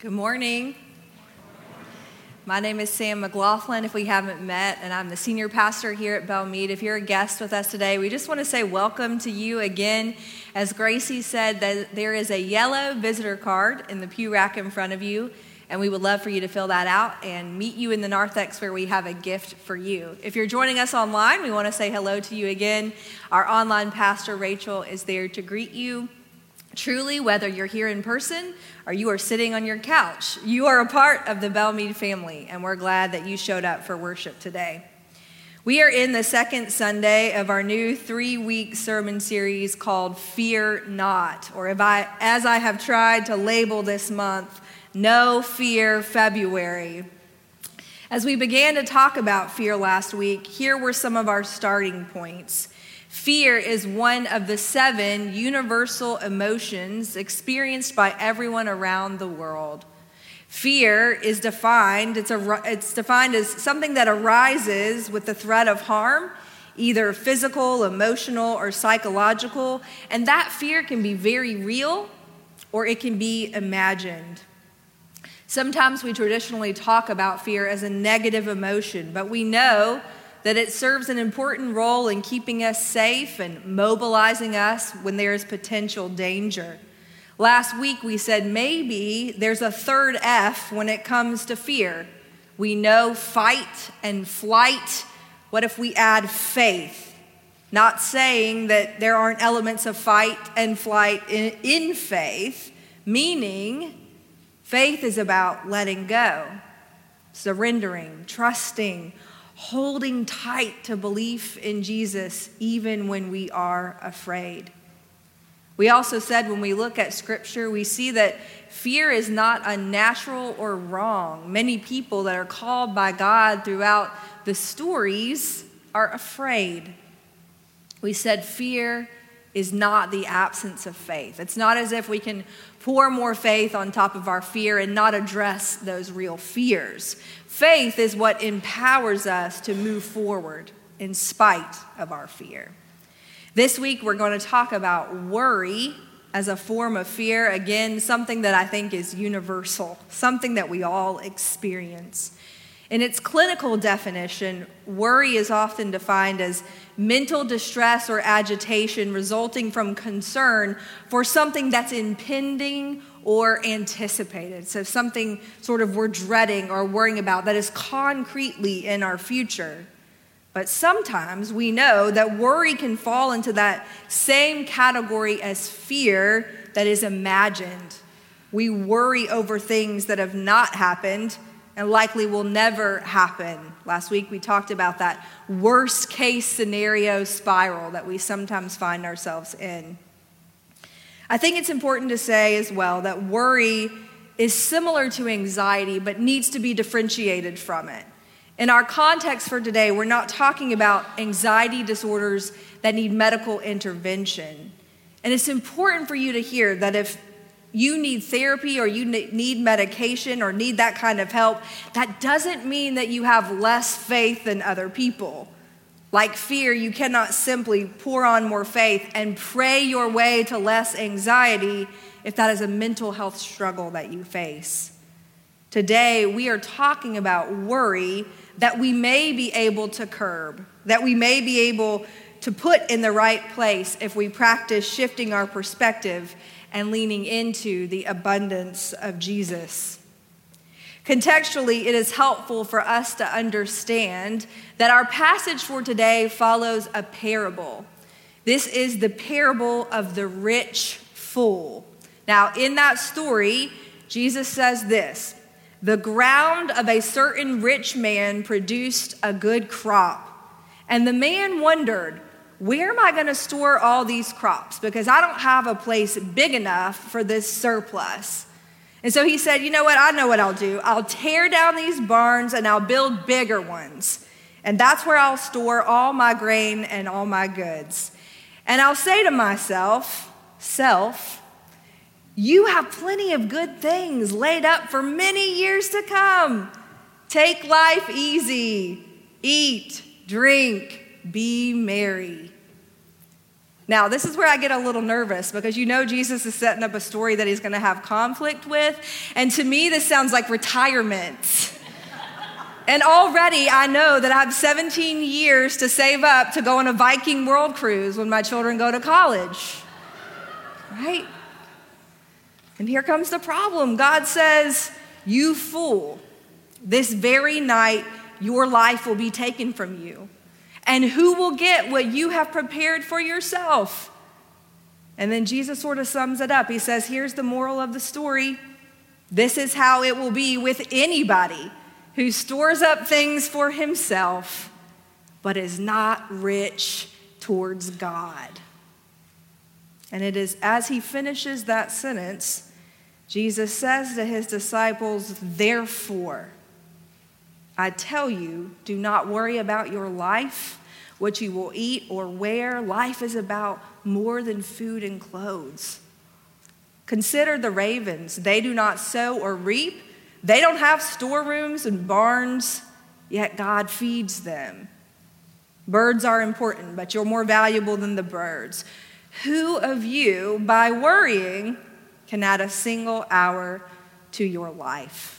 Good morning. My name is Sam McLaughlin, if we haven't met, and I'm the senior pastor here at Belle Meade. If you're a guest with us today, we just want to say welcome to you again. As Gracie said, there is a yellow visitor card in the pew rack in front of you, and we would love for you to fill that out and meet you in the narthex where we have a gift for you. If you're joining us online, we want to say hello to you again. Our online pastor, Rachel, is there to greet you. Truly, whether you're here in person or you are sitting on your couch, you are a part of the Belle Meade family, and we're glad that you showed up for worship today. We are in the second Sunday of our new three week sermon series called Fear Not, or I, as I have tried to label this month, No Fear February. As we began to talk about fear last week, here were some of our starting points. Fear is one of the seven universal emotions experienced by everyone around the world. Fear is defined, it's, a, it's defined as something that arises with the threat of harm, either physical, emotional, or psychological. And that fear can be very real or it can be imagined. Sometimes we traditionally talk about fear as a negative emotion, but we know that it serves an important role in keeping us safe and mobilizing us when there is potential danger. Last week we said maybe there's a third F when it comes to fear. We know fight and flight. What if we add faith? Not saying that there aren't elements of fight and flight in, in faith, meaning faith is about letting go, surrendering, trusting, holding tight to belief in Jesus even when we are afraid. We also said when we look at Scripture, we see that fear is not unnatural or wrong. Many people that are called by God throughout the stories are afraid. We said fear is not the absence of faith. It's not as if we can pour more faith on top of our fear and not address those real fears. Faith is what empowers us to move forward in spite of our fear. This week, we're going to talk about worry as a form of fear. Again, something that I think is universal, something that we all experience. In its clinical definition, worry is often defined as mental distress or agitation resulting from concern for something that's impending or anticipated. So, something sort of we're dreading or worrying about that is concretely in our future. But sometimes we know that worry can fall into that same category as fear that is imagined. We worry over things that have not happened and likely will never happen. Last week we talked about that worst case scenario spiral that we sometimes find ourselves in. I think it's important to say as well that worry is similar to anxiety, but needs to be differentiated from it. In our context for today, we're not talking about anxiety disorders that need medical intervention. And it's important for you to hear that if you need therapy or you need medication or need that kind of help, that doesn't mean that you have less faith than other people. Like fear, you cannot simply pour on more faith and pray your way to less anxiety if that is a mental health struggle that you face. Today, we are talking about worry that we may be able to curb, that we may be able to put in the right place if we practice shifting our perspective and leaning into the abundance of Jesus. Contextually, it is helpful for us to understand that our passage for today follows a parable. This is the parable of the rich fool. Now, in that story, Jesus says this The ground of a certain rich man produced a good crop. And the man wondered, Where am I going to store all these crops? Because I don't have a place big enough for this surplus. And so he said, You know what? I know what I'll do. I'll tear down these barns and I'll build bigger ones. And that's where I'll store all my grain and all my goods. And I'll say to myself, Self, you have plenty of good things laid up for many years to come. Take life easy, eat, drink, be merry. Now, this is where I get a little nervous because you know Jesus is setting up a story that he's going to have conflict with. And to me, this sounds like retirement. and already I know that I have 17 years to save up to go on a Viking world cruise when my children go to college. Right? And here comes the problem God says, You fool, this very night your life will be taken from you. And who will get what you have prepared for yourself? And then Jesus sort of sums it up. He says, Here's the moral of the story. This is how it will be with anybody who stores up things for himself, but is not rich towards God. And it is as he finishes that sentence, Jesus says to his disciples, Therefore, I tell you, do not worry about your life, what you will eat or wear. Life is about more than food and clothes. Consider the ravens. They do not sow or reap, they don't have storerooms and barns, yet God feeds them. Birds are important, but you're more valuable than the birds. Who of you, by worrying, can add a single hour to your life?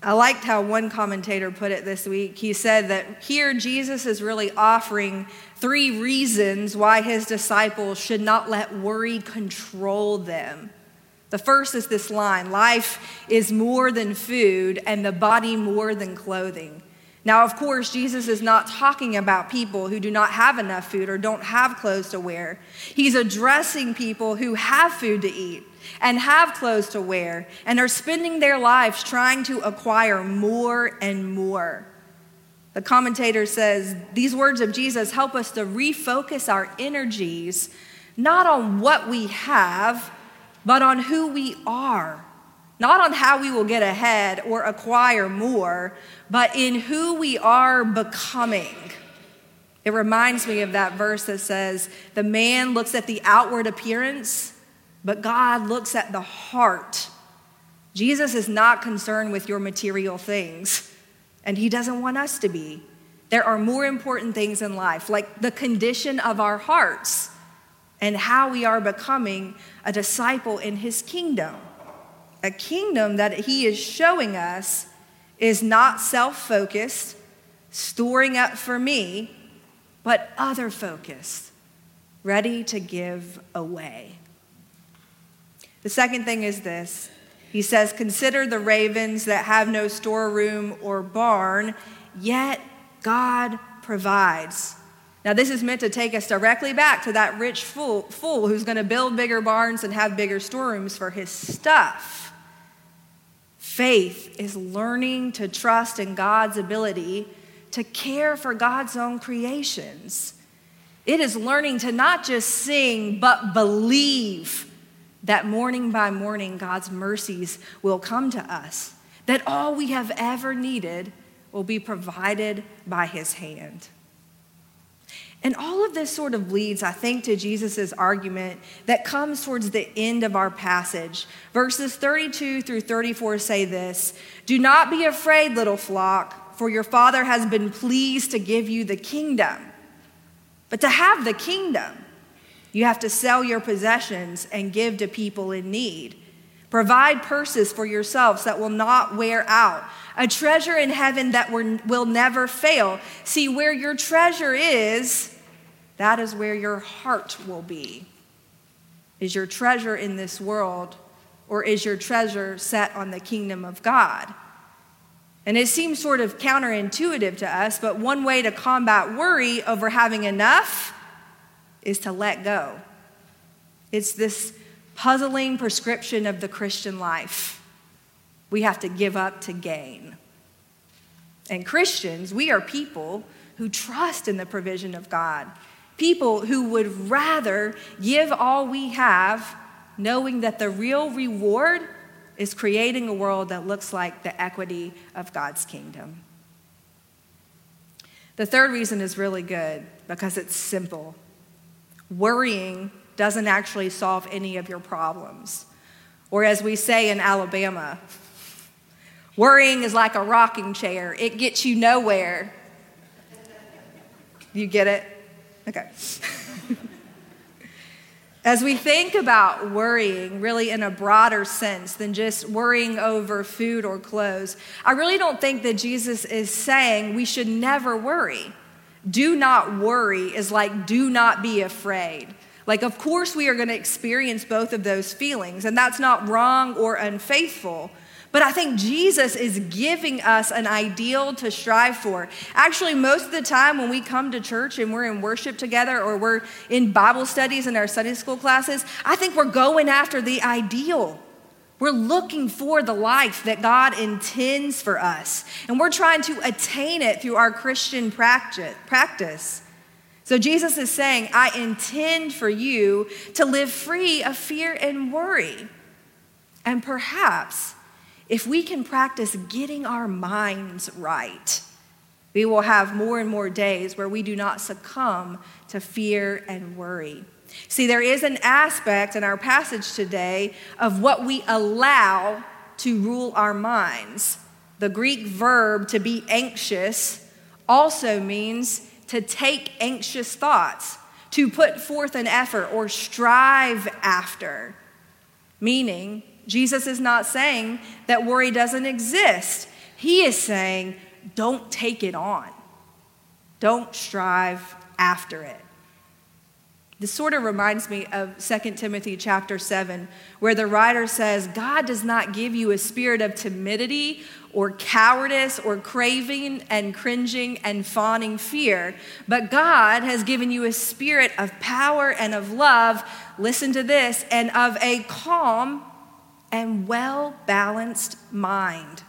I liked how one commentator put it this week. He said that here Jesus is really offering three reasons why his disciples should not let worry control them. The first is this line life is more than food, and the body more than clothing. Now, of course, Jesus is not talking about people who do not have enough food or don't have clothes to wear. He's addressing people who have food to eat and have clothes to wear and are spending their lives trying to acquire more and more. The commentator says these words of Jesus help us to refocus our energies not on what we have, but on who we are. Not on how we will get ahead or acquire more, but in who we are becoming. It reminds me of that verse that says, The man looks at the outward appearance, but God looks at the heart. Jesus is not concerned with your material things, and He doesn't want us to be. There are more important things in life, like the condition of our hearts and how we are becoming a disciple in His kingdom. A kingdom that He is showing us is not self focused, storing up for me, but other focused, ready to give away. The second thing is this He says, Consider the ravens that have no storeroom or barn, yet God provides. Now, this is meant to take us directly back to that rich fool, fool who's going to build bigger barns and have bigger storerooms for his stuff. Faith is learning to trust in God's ability to care for God's own creations. It is learning to not just sing, but believe that morning by morning, God's mercies will come to us, that all we have ever needed will be provided by his hand. And all of this sort of leads, I think, to Jesus' argument that comes towards the end of our passage. Verses 32 through 34 say this Do not be afraid, little flock, for your Father has been pleased to give you the kingdom. But to have the kingdom, you have to sell your possessions and give to people in need. Provide purses for yourselves that will not wear out, a treasure in heaven that will never fail. See, where your treasure is, that is where your heart will be. Is your treasure in this world, or is your treasure set on the kingdom of God? And it seems sort of counterintuitive to us, but one way to combat worry over having enough is to let go. It's this puzzling prescription of the Christian life. We have to give up to gain. And Christians, we are people who trust in the provision of God, people who would rather give all we have, knowing that the real reward is creating a world that looks like the equity of God's kingdom. The third reason is really good because it's simple worrying doesn't actually solve any of your problems. Or as we say in Alabama, worrying is like a rocking chair, it gets you nowhere. You get it? Okay. As we think about worrying, really in a broader sense than just worrying over food or clothes, I really don't think that Jesus is saying we should never worry. Do not worry is like do not be afraid. Like, of course, we are going to experience both of those feelings, and that's not wrong or unfaithful. But I think Jesus is giving us an ideal to strive for. Actually, most of the time when we come to church and we're in worship together or we're in Bible studies in our Sunday school classes, I think we're going after the ideal. We're looking for the life that God intends for us, and we're trying to attain it through our Christian practice. So Jesus is saying, I intend for you to live free of fear and worry. And perhaps if we can practice getting our minds right, we will have more and more days where we do not succumb to fear and worry. See, there is an aspect in our passage today of what we allow to rule our minds. The Greek verb to be anxious also means to take anxious thoughts, to put forth an effort or strive after, meaning Jesus is not saying that worry doesn't exist. He is saying, don't take it on. Don't strive after it. This sort of reminds me of 2 Timothy chapter 7, where the writer says, God does not give you a spirit of timidity or cowardice or craving and cringing and fawning fear, but God has given you a spirit of power and of love, listen to this, and of a calm and well balanced mind.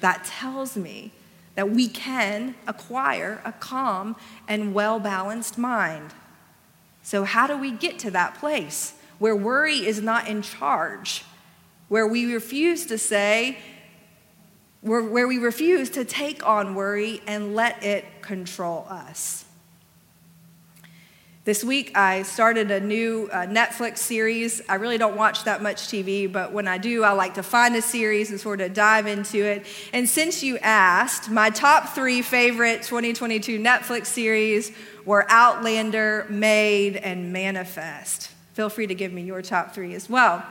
That tells me that we can acquire a calm and well balanced mind. So, how do we get to that place where worry is not in charge, where we refuse to say, where, we refuse to take on worry and let it control us? This week, I started a new uh, Netflix series. I really don't watch that much TV, but when I do, I like to find a series and sort of dive into it. And since you asked, my top three favorite 2022 Netflix series were Outlander, Maid, and Manifest. Feel free to give me your top three as well.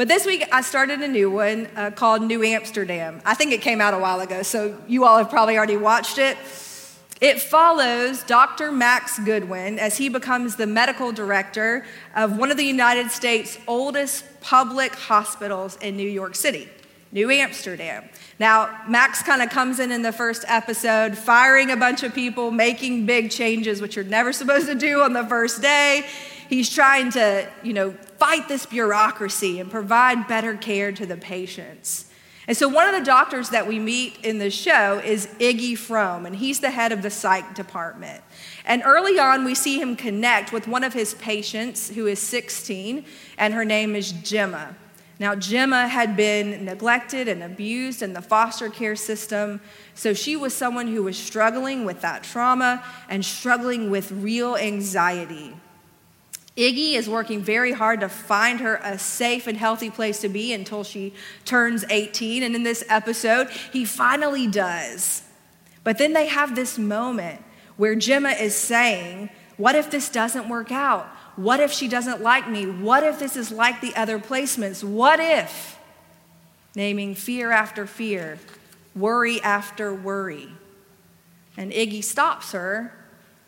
But this week, I started a new one uh, called New Amsterdam. I think it came out a while ago, so you all have probably already watched it. It follows Dr. Max Goodwin as he becomes the medical director of one of the United States' oldest public hospitals in New York City, New Amsterdam. Now, Max kind of comes in in the first episode, firing a bunch of people, making big changes, which you're never supposed to do on the first day. He's trying to, you know, fight this bureaucracy and provide better care to the patients. And so, one of the doctors that we meet in the show is Iggy Frome, and he's the head of the psych department. And early on, we see him connect with one of his patients who is 16, and her name is Gemma. Now, Gemma had been neglected and abused in the foster care system, so she was someone who was struggling with that trauma and struggling with real anxiety. Iggy is working very hard to find her a safe and healthy place to be until she turns 18. And in this episode, he finally does. But then they have this moment where Gemma is saying, What if this doesn't work out? What if she doesn't like me? What if this is like the other placements? What if? Naming fear after fear, worry after worry. And Iggy stops her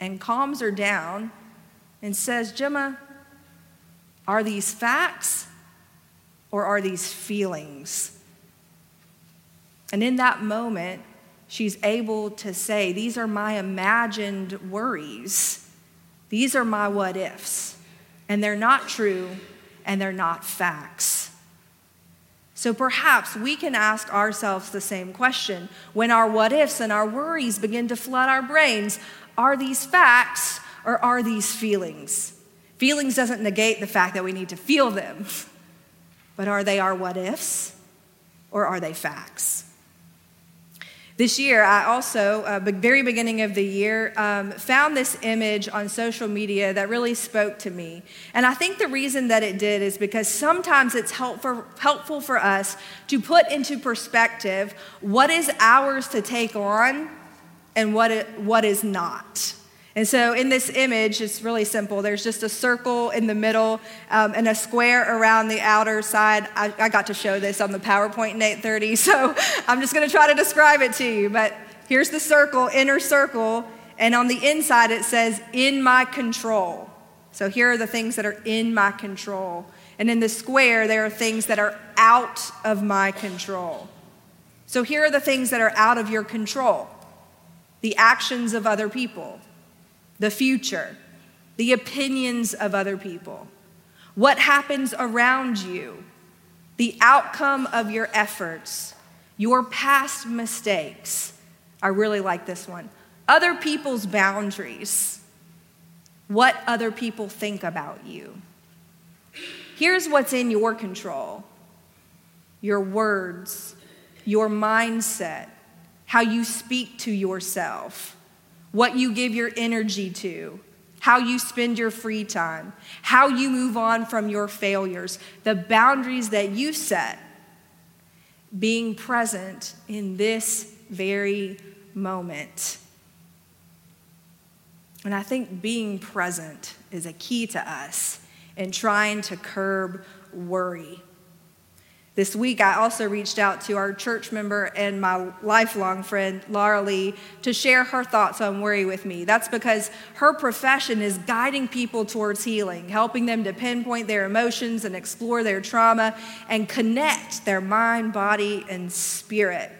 and calms her down and says, Gemma, are these facts or are these feelings? And in that moment, she's able to say, These are my imagined worries. These are my what ifs. And they're not true and they're not facts. So perhaps we can ask ourselves the same question when our what ifs and our worries begin to flood our brains are these facts or are these feelings? Feelings doesn't negate the fact that we need to feel them, but are they our what ifs or are they facts? This year, I also, uh, very beginning of the year, um, found this image on social media that really spoke to me. And I think the reason that it did is because sometimes it's helpful, helpful for us to put into perspective what is ours to take on and what, it, what is not. And so in this image, it's really simple. There's just a circle in the middle um, and a square around the outer side. I, I got to show this on the PowerPoint in 830, so I'm just going to try to describe it to you. But here's the circle, inner circle, and on the inside it says, in my control. So here are the things that are in my control. And in the square, there are things that are out of my control. So here are the things that are out of your control the actions of other people the future, the opinions of other people, what happens around you, the outcome of your efforts, your past mistakes. I really like this one. Other people's boundaries, what other people think about you. Here's what's in your control your words, your mindset, how you speak to yourself what you give your energy to, how you spend your free time, how you move on from your failures, the boundaries that you set, being present in this very moment. And I think being present is a key to us in trying to curb worry. This week, I also reached out to our church member and my lifelong friend, Laura Lee, to share her thoughts on worry with me. That's because her profession is guiding people towards healing, helping them to pinpoint their emotions and explore their trauma and connect their mind, body, and spirit.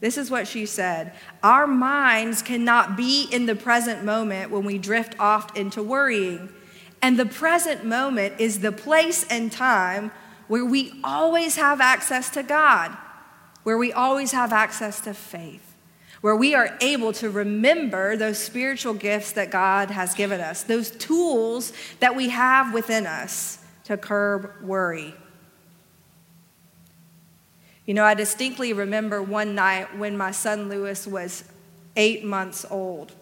This is what she said Our minds cannot be in the present moment when we drift off into worrying. And the present moment is the place and time where we always have access to God, where we always have access to faith, where we are able to remember those spiritual gifts that God has given us, those tools that we have within us to curb worry. You know, I distinctly remember one night when my son Lewis was eight months old.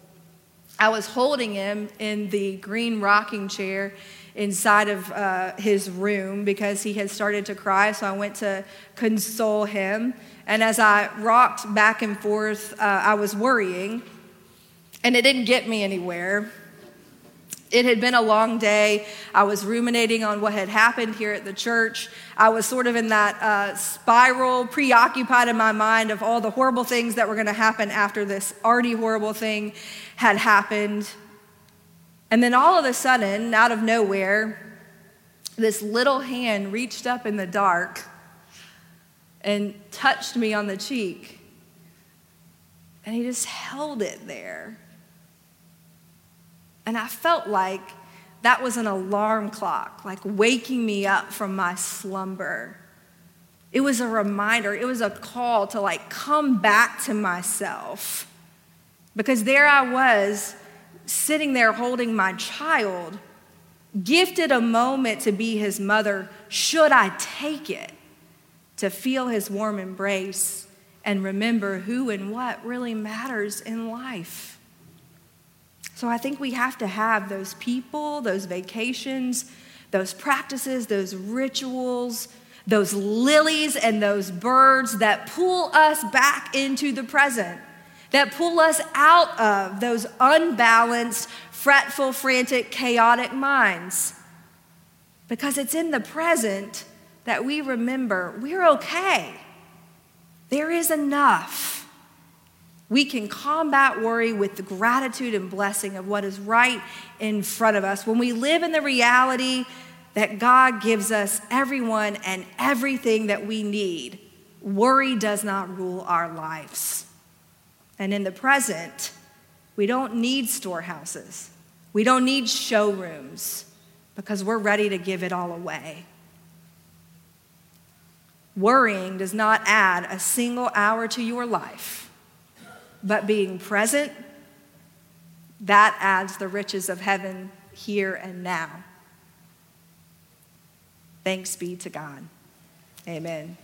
I was holding him in the green rocking chair inside of uh, his room because he had started to cry. So I went to console him. And as I rocked back and forth, uh, I was worrying, and it didn't get me anywhere. It had been a long day. I was ruminating on what had happened here at the church. I was sort of in that uh, spiral, preoccupied in my mind of all the horrible things that were going to happen after this already horrible thing had happened. And then all of a sudden, out of nowhere, this little hand reached up in the dark and touched me on the cheek. And he just held it there. And I felt like that was an alarm clock, like waking me up from my slumber. It was a reminder, it was a call to like come back to myself. Because there I was sitting there holding my child, gifted a moment to be his mother, should I take it to feel his warm embrace and remember who and what really matters in life? So I think we have to have those people, those vacations, those practices, those rituals, those lilies and those birds that pull us back into the present that pull us out of those unbalanced, fretful, frantic, chaotic minds. Because it's in the present that we remember we're okay. There is enough. We can combat worry with the gratitude and blessing of what is right in front of us. When we live in the reality that God gives us everyone and everything that we need, worry does not rule our lives. And in the present, we don't need storehouses. We don't need showrooms because we're ready to give it all away. Worrying does not add a single hour to your life, but being present, that adds the riches of heaven here and now. Thanks be to God. Amen.